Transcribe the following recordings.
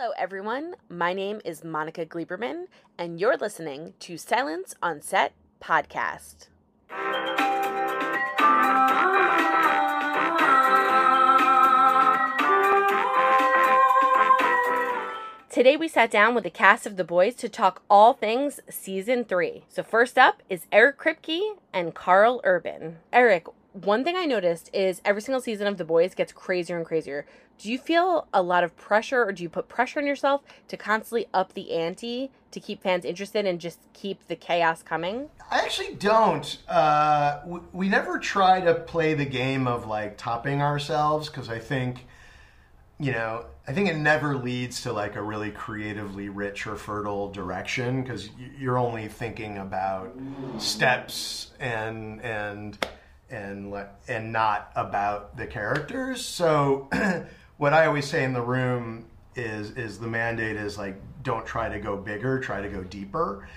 Hello, everyone. My name is Monica Gleberman, and you're listening to Silence on Set podcast. Today we sat down with the cast of The Boys to talk all things season three. So first up is Eric Kripke and Karl Urban. Eric, one thing I noticed is every single season of The Boys gets crazier and crazier. Do you feel a lot of pressure or do you put pressure on yourself to constantly up the ante to keep fans interested and just keep the chaos coming? I actually don't. Uh, we, we never try to play the game of like topping ourselves because I think, you know, I think it never leads to like a really creatively rich or fertile direction because you're only thinking about steps and and and and not about the characters. So what I always say in the room is is the mandate is like don't try to go bigger, try to go deeper.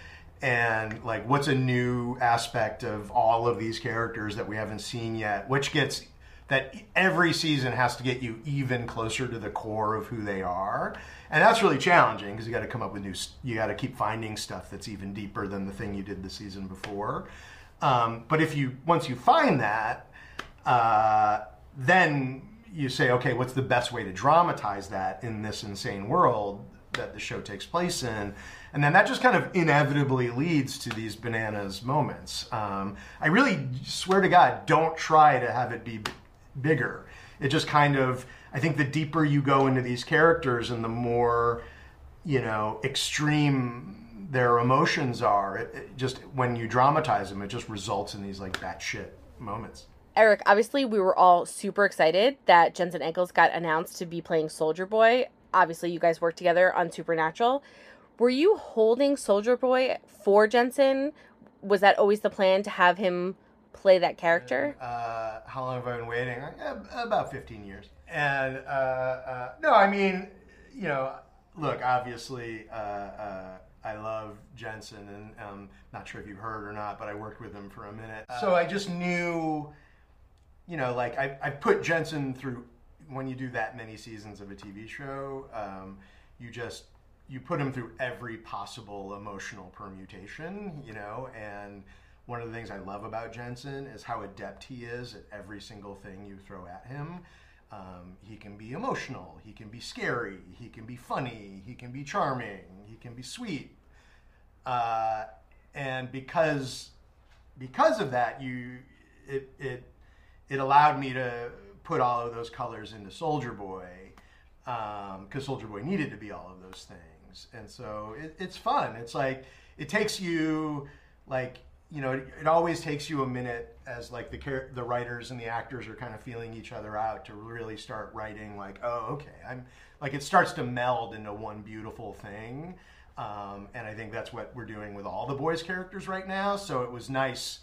And like what's a new aspect of all of these characters that we haven't seen yet, which gets that every season has to get you even closer to the core of who they are. And that's really challenging because you got to come up with new you got to keep finding stuff that's even deeper than the thing you did the season before. Um, but if you once you find that, uh, then you say, okay, what's the best way to dramatize that in this insane world that the show takes place in? And then that just kind of inevitably leads to these bananas moments. Um, I really swear to God, don't try to have it be b- bigger. It just kind of, I think the deeper you go into these characters and the more, you know, extreme their emotions are, it, it just when you dramatize them, it just results in these like batshit moments. Eric, obviously, we were all super excited that Jensen Ackles got announced to be playing Soldier Boy. Obviously, you guys worked together on Supernatural. Were you holding Soldier Boy for Jensen? Was that always the plan to have him play that character? Uh, how long have I been waiting? Uh, about 15 years. And uh, uh, no, I mean, you know, look, obviously, uh, uh, I love Jensen, and um, not sure if you've heard or not, but I worked with him for a minute. so I just knew you know, like I, I put Jensen through when you do that many seasons of a TV show, um, you just you put him through every possible emotional permutation, you know, and one of the things I love about Jensen is how adept he is at every single thing you throw at him. Um, he can be emotional, he can be scary, he can be funny, he can be charming, he can be sweet, uh, and because because of that, you it it it allowed me to put all of those colors into Soldier Boy because um, Soldier Boy needed to be all of those things, and so it, it's fun. It's like it takes you like you know it, it, always takes you a minute as like the the writers and the actors are kind of feeling each other out to really start writing like oh okay I'm like it starts to meld into one beautiful thing. Um, and I think that's what we're doing with all the boys' characters right now. So it was nice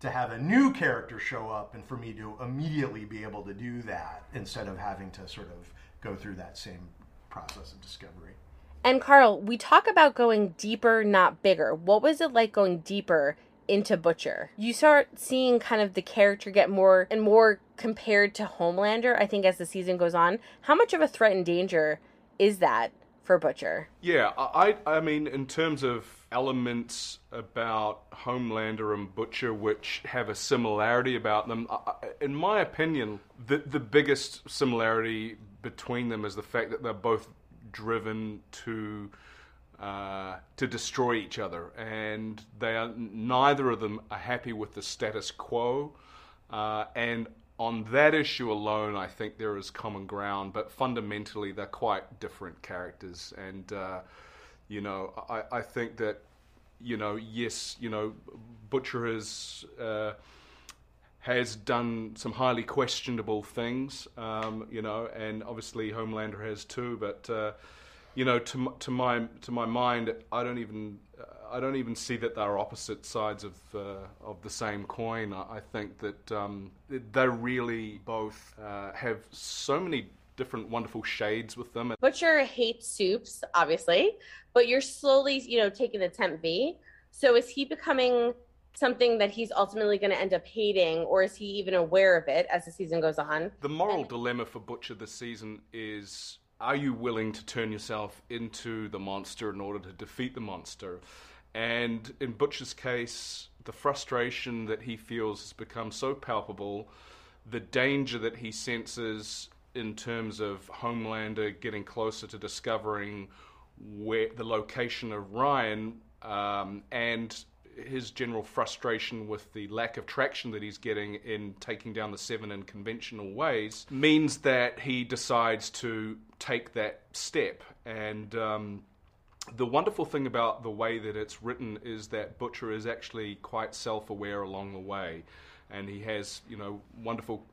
to have a new character show up and for me to immediately be able to do that instead of having to sort of go through that same process of discovery. And Karl, we talk about going deeper, not bigger. What was it like going deeper into Butcher? You start seeing kind of the character get more and more compared to Homelander, I think, as the season goes on. How much of a threat and danger is that for Butcher? Yeah, I, I mean, in terms of elements about Homelander and Butcher which have a similarity about them. In my opinion, the the biggest similarity between them is the fact that they're both driven to uh, to destroy each other, and they are neither of them are happy with the status quo, uh, and on that issue alone, I think there is common ground, but fundamentally they're quite different characters, and uh, you know, I, I think that, you know, yes, you know, Butcher has uh, has done some highly questionable things, um, you know, and obviously Homelander has too. But uh, you know, to to my to my mind, I don't even I don't even see that they're opposite sides of uh, of the same coin. I, I think that um, they really both uh, have so many different wonderful shades with them. Butcher hates supes, obviously, but you're slowly, you know, taking the temp V. So is he becoming something that he's ultimately going to end up hating, or is he even aware of it as the season goes on? The moral and- dilemma for Butcher this season is are you willing to turn yourself into the monster in order to defeat the monster? And in Butcher's case, the frustration that he feels has become so palpable, the danger that he senses in terms of Homelander getting closer to discovering where the location of Ryan, um, and his general frustration with the lack of traction that he's getting in taking down the Seven in conventional ways means that he decides to take that step. And um, the wonderful thing about the way that it's written is that Butcher is actually quite self-aware along the way, and he has you know wonderful.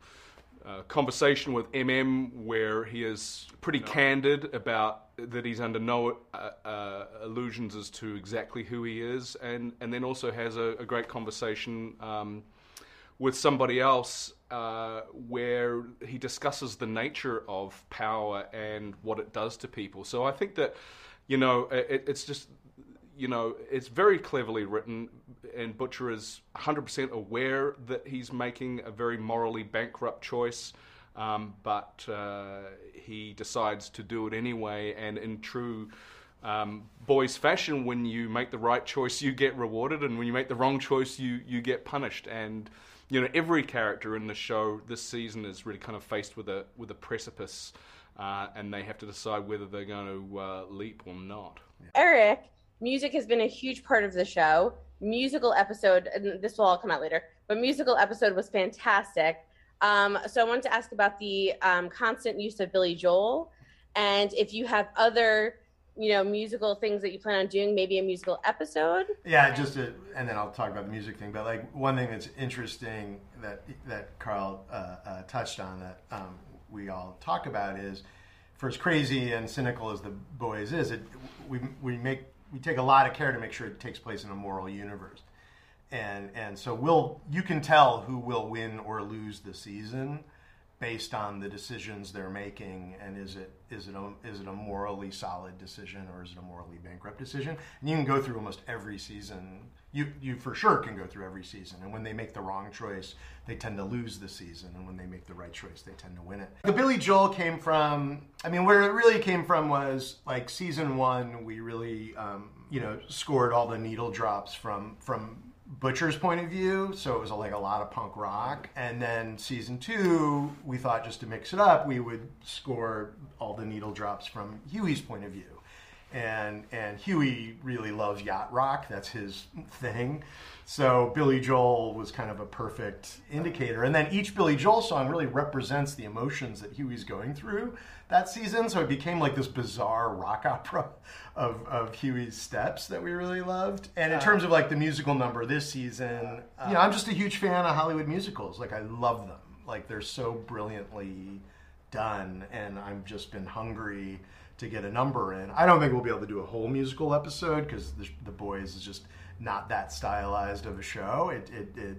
Uh, conversation with MM where he is pretty candid about that he's under no uh, uh, illusions as to exactly who he is, and, and then also has a, a great conversation um, with somebody else uh, where he discusses the nature of power and what it does to people. So I think that, you know, it, it's just you know, it's very cleverly written, and Butcher is 100% aware that he's making a very morally bankrupt choice, um, but uh, he decides to do it anyway, and in true um, boys fashion, when you make the right choice, you get rewarded, and when you make the wrong choice, you, you get punished. And you know, every character in the show this season is really kind of faced with a with a precipice, uh, and they have to decide whether they're going to uh, leap or not. Eric, music has been a huge part of the show. Musical episode, and this will all come out later, but musical episode was fantastic. Um, so I wanted to ask about the um, constant use of Billy Joel, and if you have other, you know, musical things that you plan on doing, maybe a musical episode. Yeah, just to, and then I'll talk about the music thing. But like one thing that's interesting that that Karl uh, uh, touched on that um, we all talk about is, for as crazy and cynical as the boys is, it we we make we take a lot of care to make sure it takes place in a moral universe. And and so we'll you can tell who will win or lose the season based on the decisions they're making and is it is it a, is it a morally solid decision or is it a morally bankrupt decision? And you can go through almost every season. You you for sure can go through every season and when they make the wrong choice they tend to lose the season and when they make the right choice they tend to win it. The billy joel came from i mean where it really came from was like season one we really um, you know scored all the needle drops from from Butcher's point of view, so it was like a lot of punk rock. And then season two, we thought just to mix it up, we would score all the needle drops from Hughie's point of view. And and Hughie really loves yacht rock; that's his thing. So Billy Joel was kind of a perfect indicator. And then each Billy Joel song really represents the emotions that Hughie's going through that season. So it became like this bizarre rock opera of, of Hughie's steps that we really loved. And in uh, terms of like the musical number this season, you know, I'm just a huge fan of Hollywood musicals. Like I love them. Like they're so brilliantly done, and I've just been hungry to get a number in. I don't think we'll be able to do a whole musical episode because the, the Boys is just not that stylized of a show. It, it, it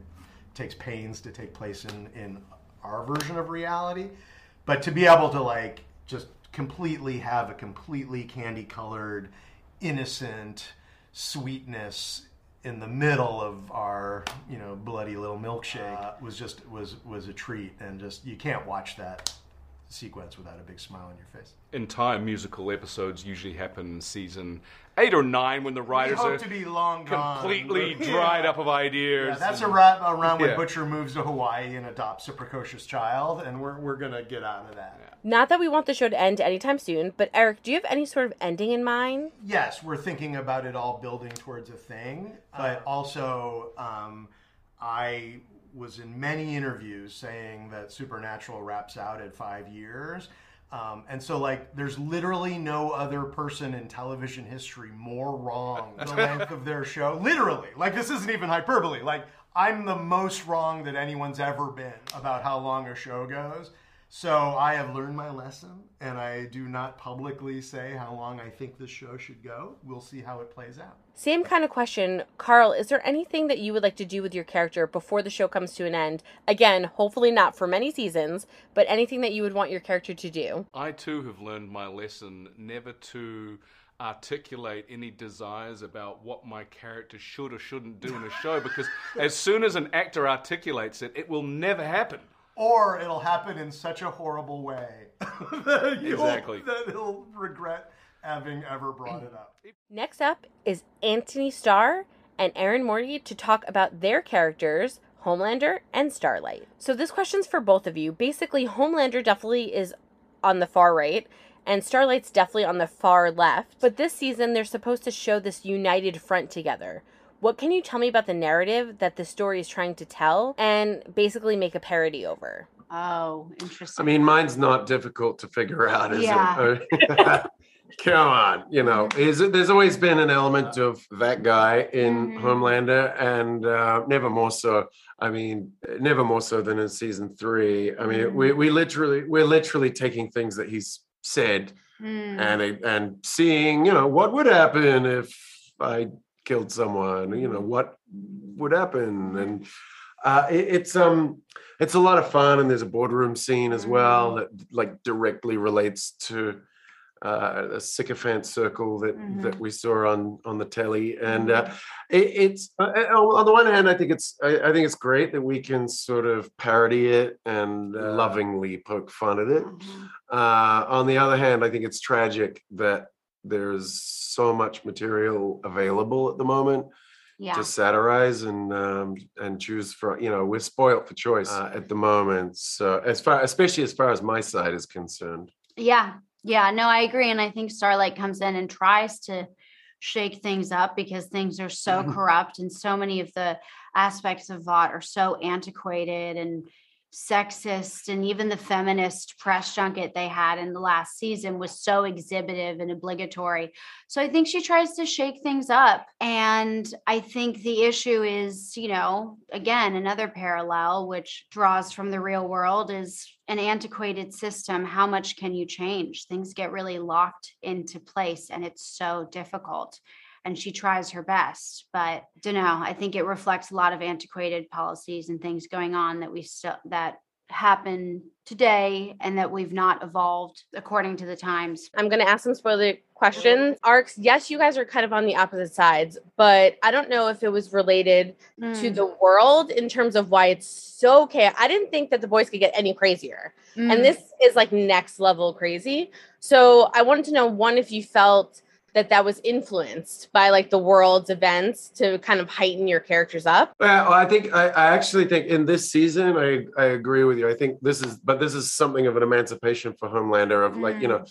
takes pains to take place in, in our version of reality. But to be able to like just completely have a completely candy colored, innocent sweetness in the middle of our you know bloody little milkshake uh, was just was was a treat and just you can't watch that sequence without a big smile on your face. Entire musical episodes usually happen in season eight or nine when the writers hope are to be long gone. completely Yeah. dried up of ideas. Yeah, that's and- around, around when Yeah. Butcher moves to Hawaii and adopts a precocious child, and we're, we're gonna get out of that. Not that we want the show to end anytime soon, but Eric, do you have any sort of ending in mind? yes, we're thinking about it all building towards a thing, but also um, I was in many interviews saying that Supernatural wraps out at five years. Um, and so, like, there's literally no other person in television history more wrong the length of their show. Literally, like, this isn't even hyperbole. Like, I'm the most wrong that anyone's ever been about how long a show goes. So I have learned my lesson, and I do not publicly say how long I think this show should go. We'll see how it plays out. Same kind of question. Karl, is there anything that you would like to do with your character before the show comes to an end? Again, hopefully not for many seasons, but anything that you would want your character to do? I too have learned my lesson never to articulate any desires about what my character should or shouldn't do in a show because as soon as an actor articulates it, it will never happen. or it'll happen in such a horrible way that, you'll- Exactly. that he'll regret having ever brought it up. Next up is Antony Starr and Erin Moriarty to talk about their characters, Homelander and Starlight. So this question's for both of you. Basically, Homelander definitely is on the far right and Starlight's definitely on the far left. But this season they're supposed to show this united front together. What can you tell me about the narrative that the story is trying to tell and basically make a parody over? Oh, interesting. I mean, mine's not difficult to figure out, is Yeah. it? Come on, you know, is it, there's always been an element of that guy in Mhm. Homelander, and uh, never more so. I mean, never more so than in season three. I mean, we we literally we're literally taking things that he's said Mm. and and seeing, you know, what would happen if I killed someone. You know, what would happen, and uh, it, it's um it's a lot of fun and there's a boardroom scene as well that like directly relates to uh, a sycophant circle that that we saw on on the telly and uh, it, it's uh, uh, on the one hand i think it's I, I think it's great that we can sort of parody it and uh, lovingly poke fun at it Mhm. uh, on the other hand i think it's tragic that there's so much material available at the moment Yeah. to satirize and um, and choose from. You know, we're spoiled for choice uh, at the moment. So as far, especially as far as my side is concerned. Yeah. Yeah. No, I agree. And I think Starlight comes in and tries to shake things up because things are so mm-hmm. corrupt and so many of the aspects of Vought are so antiquated and sexist and even the feminist press junket they had in the last season was so exhibitive and obligatory. So I think she tries to shake things up and I think the issue is, you know, again another parallel which draws from the real world is an antiquated system how much can you change? Things get really locked into place and it's so difficult and she tries her best but don't know i think it reflects a lot of antiquated policies and things going on that we still that happen today and that we've not evolved according to the times I'm going to ask some spoiler questions. Arcs, yes, you guys are kind of on the opposite sides, but I don't know if it was related to Mm, the world in terms of why it's so chaotic. I didn't think that the boys could get any crazier. mm. And this is like next level crazy. So I wanted to know one, if you felt that that was influenced by like the world's events to kind of heighten your characters up. Well, I think I, I actually think in this season I I agree with you. I think this is, but this is something of an emancipation for Homelander. Of like you know,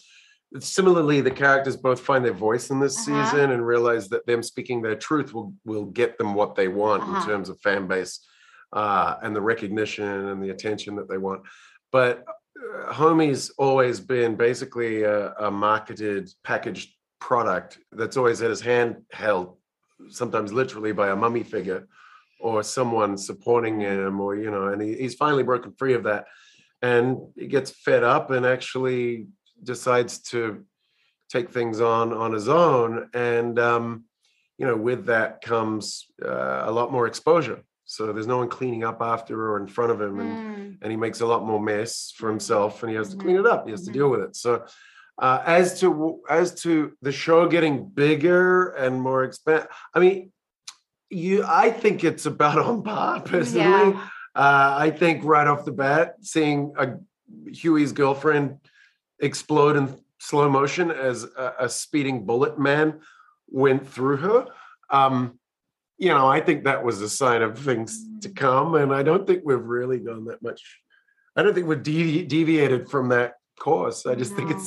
similarly the characters both find their voice in this Uh-huh. season and realize that them speaking their truth will will get them what they want in Uh-huh. terms of fan base uh, and the recognition and the attention that they want. But uh, Homie's always been basically a, a marketed packaged product that's always had his hand held, sometimes literally by a mummy figure or someone supporting him, or you know, and he, he's finally broken free of that, and he gets fed up and actually decides to take things on on his own, and um, you know, with that comes uh, a lot more exposure. So there's no one cleaning up after or in front of him, and Mm, and he makes a lot more mess for himself and he has to clean it up. He has to Mhm. deal with it. So uh, as to as to the show getting bigger and more expand i mean you i think it's about on par personally yeah. uh, i think right off the bat seeing a Hughie's girlfriend explode in slow motion as a, a speeding bullet man went through her um, you know, I think that was a sign of things to come, and I don't think we've really gone that much. I don't think we've devi- deviated from that course. I just think No.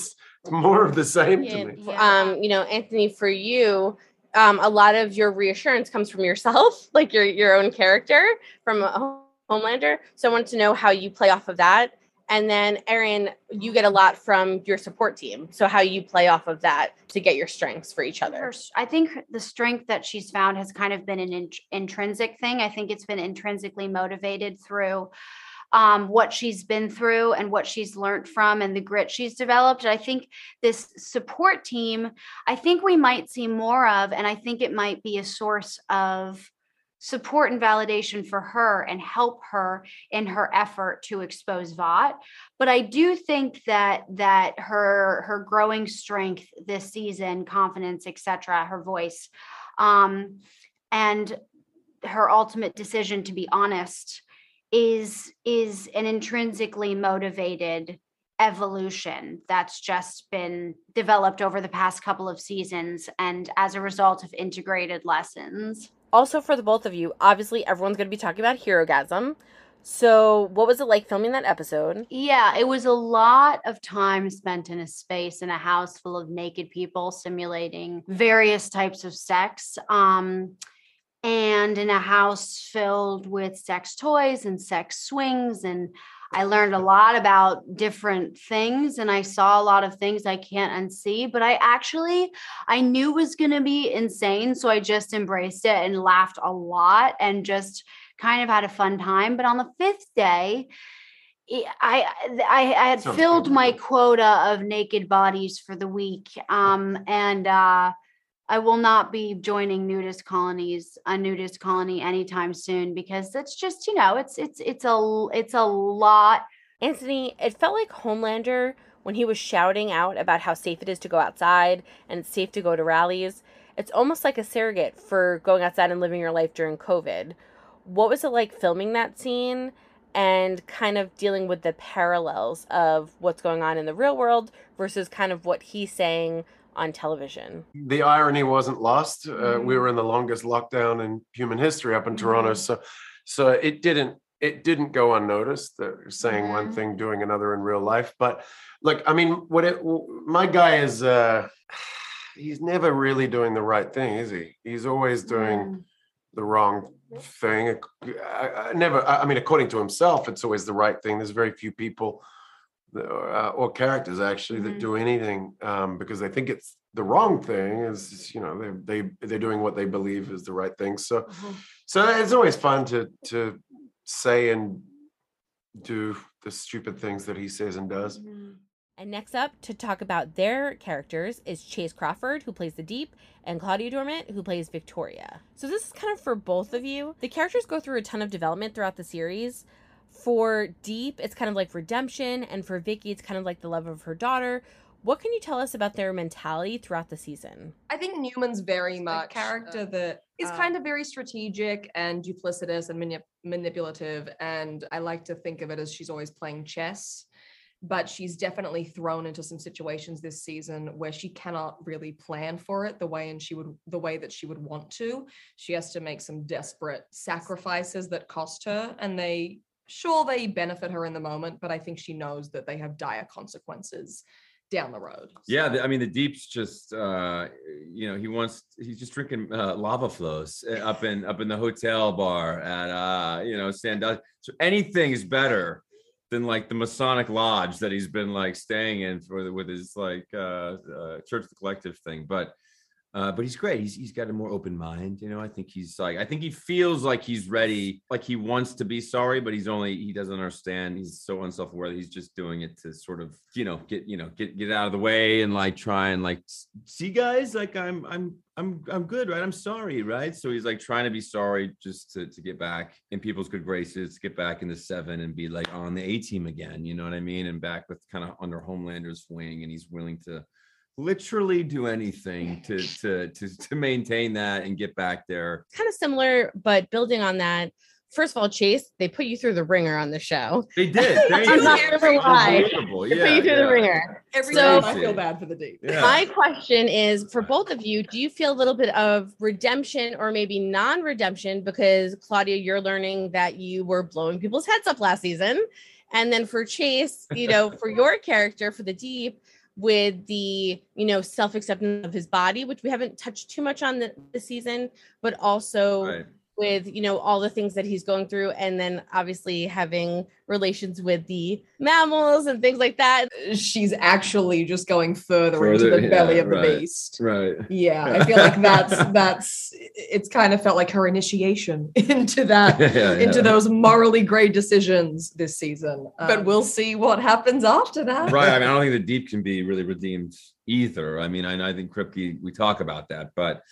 It's more of the same to me. Yeah. Um, you know, Antony, for you, um, a lot of your reassurance comes from yourself, like your your own character from a Homelander. So I wanted to know how you play off of that. And then Erin, you get a lot from your support team. So how you play off of that to get your strengths for each other. I think the strength that she's found has kind of been an int- intrinsic thing. I think it's been intrinsically motivated through um, what she's been through and what she's learned from and the grit she's developed. I think this support team, I think we might see more of, and I think it might be a source of support and validation for her and help her in her effort to expose Vought. But I do think that that her her growing strength this season, confidence, etc., her voice, um, and her ultimate decision to be honest is is an intrinsically motivated evolution that's just been developed over the past couple of seasons and as a result of integrated lessons. Also, for the both of you, obviously everyone's going to be talking about Herogasm. So, what was it like filming that episode? Yeah, it was a lot of time spent in a space in a house full of naked people simulating various types of sex. Um, and in a house filled with sex toys and sex swings and I learned a lot about different things and I saw a lot of things I can't unsee, but I actually I knew was going to be insane, so I just embraced it and laughed a lot and just kind of had a fun time, but on the 5th day, I I, I had filled my quota of naked bodies for the week, um, and uh, I will not be joining nudist colonies, a nudist colony anytime soon because it's just, you know, it's it's it's a it's a lot. Antony, it felt like Homelander when he was shouting out about how safe it is to go outside and it's safe to go to rallies. It's almost like a surrogate for going outside and living your life during COVID. What was it like filming that scene and kind of dealing with the parallels of what's going on in the real world versus kind of what he's saying on television. The irony wasn't lost. Uh, mm-hmm. We were in the longest lockdown in human history up in mm-hmm. Toronto, so so it didn't it didn't go unnoticed. They're saying mm-hmm. one thing, doing another in real life. But look, I mean, what it, my guy is. Uh, he's never really doing the right thing, is he? He's always doing mm. the wrong thing. I, I never. I mean, according to himself, it's always the right thing. There's very few people uh, or characters actually mm-hmm. that do anything um, because they think it's the wrong thing is you know they they they're doing what they believe is the right thing so mm-hmm. so it's always fun to to say and do the stupid things that he says and does mm-hmm. and next up to talk about their characters is Chace Crawford, who plays the Deep, and Claudia Doumit, who plays Victoria. So this is kind of for both of you. The characters go through a ton of development throughout the series for Deep, it's kind of like redemption, and for Vicky, it's kind of like the love of her daughter. What can you tell us about their mentality throughout the season? I think Neuman's very much a character uh, that is uh, kind of very strategic and duplicitous and manip- manipulative. And I like to think of it as she's always playing chess, but she's definitely thrown into some situations this season where she cannot really plan for it the way and she would the way that she would want to. She has to make some desperate sacrifices that cost her, and they sure they benefit her in the moment, but I think she knows that they have dire consequences down the road. So. Yeah, I mean the deep's just uh you know, he wants he's just drinking uh, lava flows uh, up in up in the hotel bar at uh you know Sandusky. So anything is better than like the Masonic lodge that he's been like staying in for with his like uh, uh church of the collective thing. But uh, but he's great. He's he's got a more open mind. You know, I think he's like I think he feels like he's ready, like he wants to be sorry, but he's only he doesn't understand. He's so unself-aware he's just doing it to sort of you know get you know get get out of the way and like try and like see guys like I'm I'm I'm I'm good, right? I'm sorry, right? So he's like trying to be sorry just to to get back in people's good graces, get back in the seven and be like on the A team again. You know what I mean? And back with kind of under Homelander's wing, and he's willing to literally do anything to to to to maintain that and get back there. Kind of similar, but building on that. First of all, Chace, they put you through the wringer on the show. They did. They I'm not gonna lie. They put you through yeah. the wringer. Every so, time I feel bad for the date. Yeah. My question is for both of you: Do you feel a little bit of redemption or maybe non-redemption because Claudia, you're learning that you were blowing people's heads up last season, and then for Chace, you know, for your character for the deep with the you know self-acceptance of his body which we haven't touched too much on the, the season but also right with you know all the things that he's going through and then obviously having relations with the mammals and things like that. She's actually just going further, further into the yeah, belly of right, the beast. right. Yeah i feel like that's that's it's kind of felt like her initiation into that yeah, into yeah. those morally gray decisions this season. Um, but we'll see what happens after that. Right i mean i don't think the deep can be really redeemed either. I mean i, I think kripke we talk about that but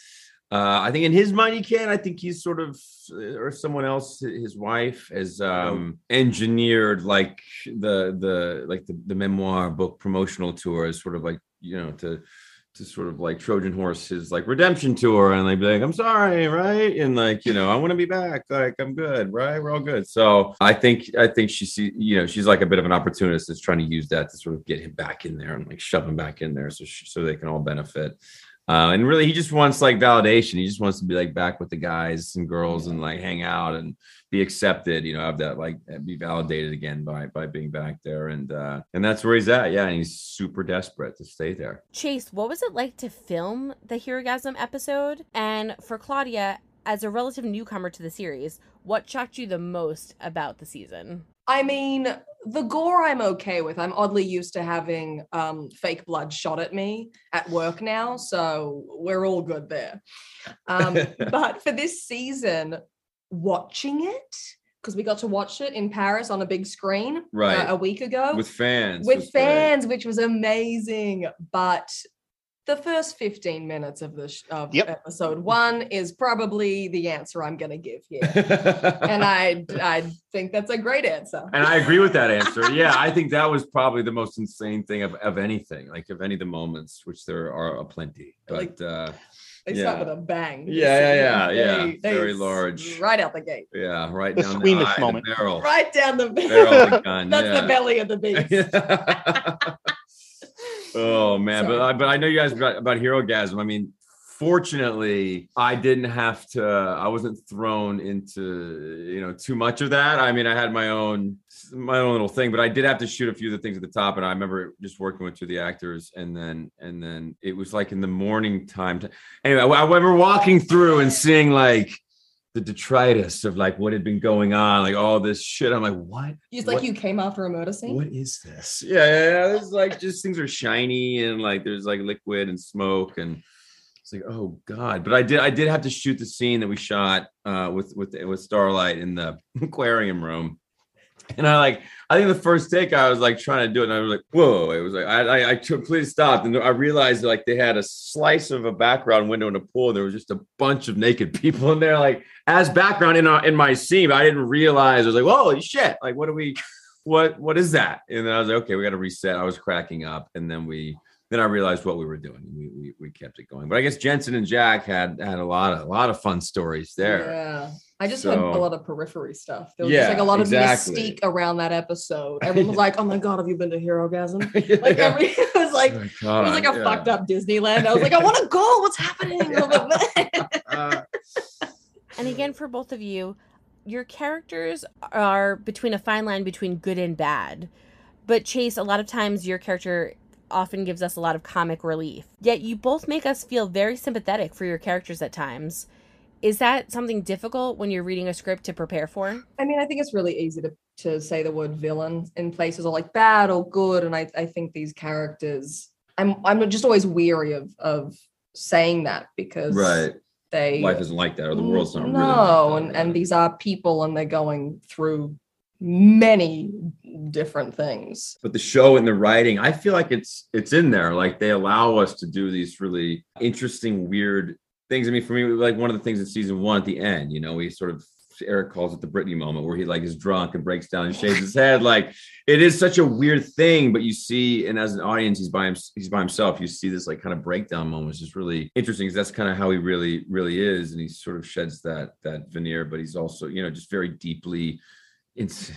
uh, I think in his mind he can. I think he's sort of, uh, or someone else, his wife has um, engineered like the the like the, the memoir book promotional tour as sort of like you know to to sort of like Trojan horse his like redemption tour and like be like, I'm sorry, right? And like, you know, I want to be back. Like, I'm good, right? We're all good. So I think I think she see, you know, she's like a bit of an opportunist that's trying to use that to sort of get him back in there and like shove him back in there so she, so they can all benefit. Uh, and really, he just wants like validation. He just wants to be like back with the guys and girls and like hang out and be accepted. You know, have that like be validated again by by being back there. And uh, and that's where he's at. Yeah, and he's super desperate to stay there. Chace, what was it like to film the Herogasm episode? And for Claudia, as a relative newcomer to the series, what shocked you the most about the season? I mean, the gore I'm okay with. I'm oddly used to having um, fake blood shot at me at work now, so we're all good there. Um, but for this season, watching it because we got to watch it in Paris on a big screen right uh, a week ago with fans, with fans, great. which was amazing. But the first 15 minutes of the sh- of yep. episode one is probably the answer I'm going to give here. and I I think that's a great answer. And I agree with that answer. Yeah, I think that was probably the most insane thing of, of anything, like of any of the moments, which there are a plenty. But like, uh they yeah. start with a bang. Yeah, yeah, yeah, yeah. They, they Very large. Right out the gate. Yeah, right the down squeamish the moment. The barrel. Right down the barrel. The gun, That's yeah. the belly of the beast. Oh man, Sorry. but I, but I know you guys about, about Herogasm. I mean, fortunately, I didn't have to. I wasn't thrown into you know too much of that. I mean, I had my own my own little thing, but I did have to shoot a few of the things at the top. And I remember just working with two of the actors, and then and then it was like in the morning time. To, anyway, I remember walking through and seeing like the detritus of like what had been going on, like all this shit. I'm like, what? It's like you came after a murder scene. What is this? Yeah, yeah, yeah. It's like just things are shiny and like there's like liquid and smoke and it's like, oh god. But I did I did have to shoot the scene that we shot uh with with with Starlight in the aquarium room. And I like, I think the first take I was like trying to do it, and I was like, whoa! It was like I, I, I completely stopped, and I realized like they had a slice of a background window in a pool. and There was just a bunch of naked people in there, like as background in our, in my scene. But I didn't realize. I was like, holy shit! Like, what do we? What what is that? And then I was like, okay, we got to reset. I was cracking up, and then we then I realized what we were doing. We, we, we kept it going. But I guess Jensen and Jack had had a lot of a lot of fun stories there. Yeah. I just so, had a lot of periphery stuff. There was yeah, just like a lot of exactly. mystique around that episode. Everyone was like, "Oh my god, have you been to Herogasm?" yeah. Like every it was like oh god, it was like a yeah. fucked up Disneyland. I was like, "I want to go. What's happening?" uh, and again, for both of you, your characters are between a fine line between good and bad. But Chace, a lot of times your character often gives us a lot of comic relief. Yet you both make us feel very sympathetic for your characters at times. Is that something difficult when you're reading a script to prepare for? I mean, I think it's really easy to, to say the word villain in places or like bad or good. And I, I think these characters, I'm I'm just always weary of of saying that because right. they life isn't like that or the world's not no, really like and, and these are people and they're going through many different things but the show and the writing i feel like it's it's in there like they allow us to do these really interesting weird things. I mean, for me, like one of the things in season one at the end, you know, we sort of Eric calls it the Britney moment where he like is drunk and breaks down and shaves his head. Like it is such a weird thing, but you see, and as an audience, he's by him, he's by himself. You see this like kind of breakdown moment, which is really interesting because that's kind of how he really, really is, and he sort of sheds that that veneer, but he's also, you know, just very deeply. Ins-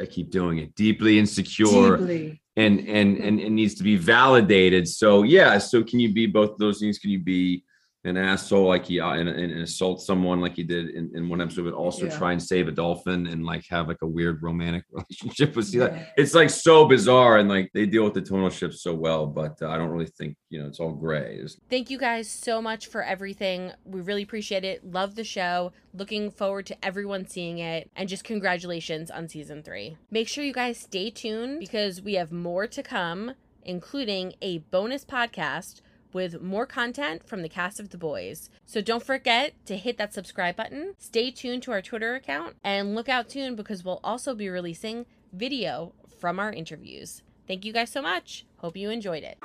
I keep doing it deeply insecure deeply. and and and it needs to be validated. So yeah, so can you be both those things? Can you be an asshole like he uh, and, and, and, assault someone like he did in, in one episode, but also yeah. try and save a dolphin and like have like a weird romantic relationship with sea. Yeah. It's like so bizarre and like they deal with the tonal shifts so well, but uh, I don't really think you know it's all gray. It's- Thank you guys so much for everything. We really appreciate it. Love the show. Looking forward to everyone seeing it, and just congratulations on season three. Make sure you guys stay tuned because we have more to come, including a bonus podcast with more content from the cast of The Boys. So don't forget to hit that subscribe button, stay tuned to our Twitter account, and look out soon because we'll also be releasing video from our interviews. Thank you guys so much. Hope you enjoyed it.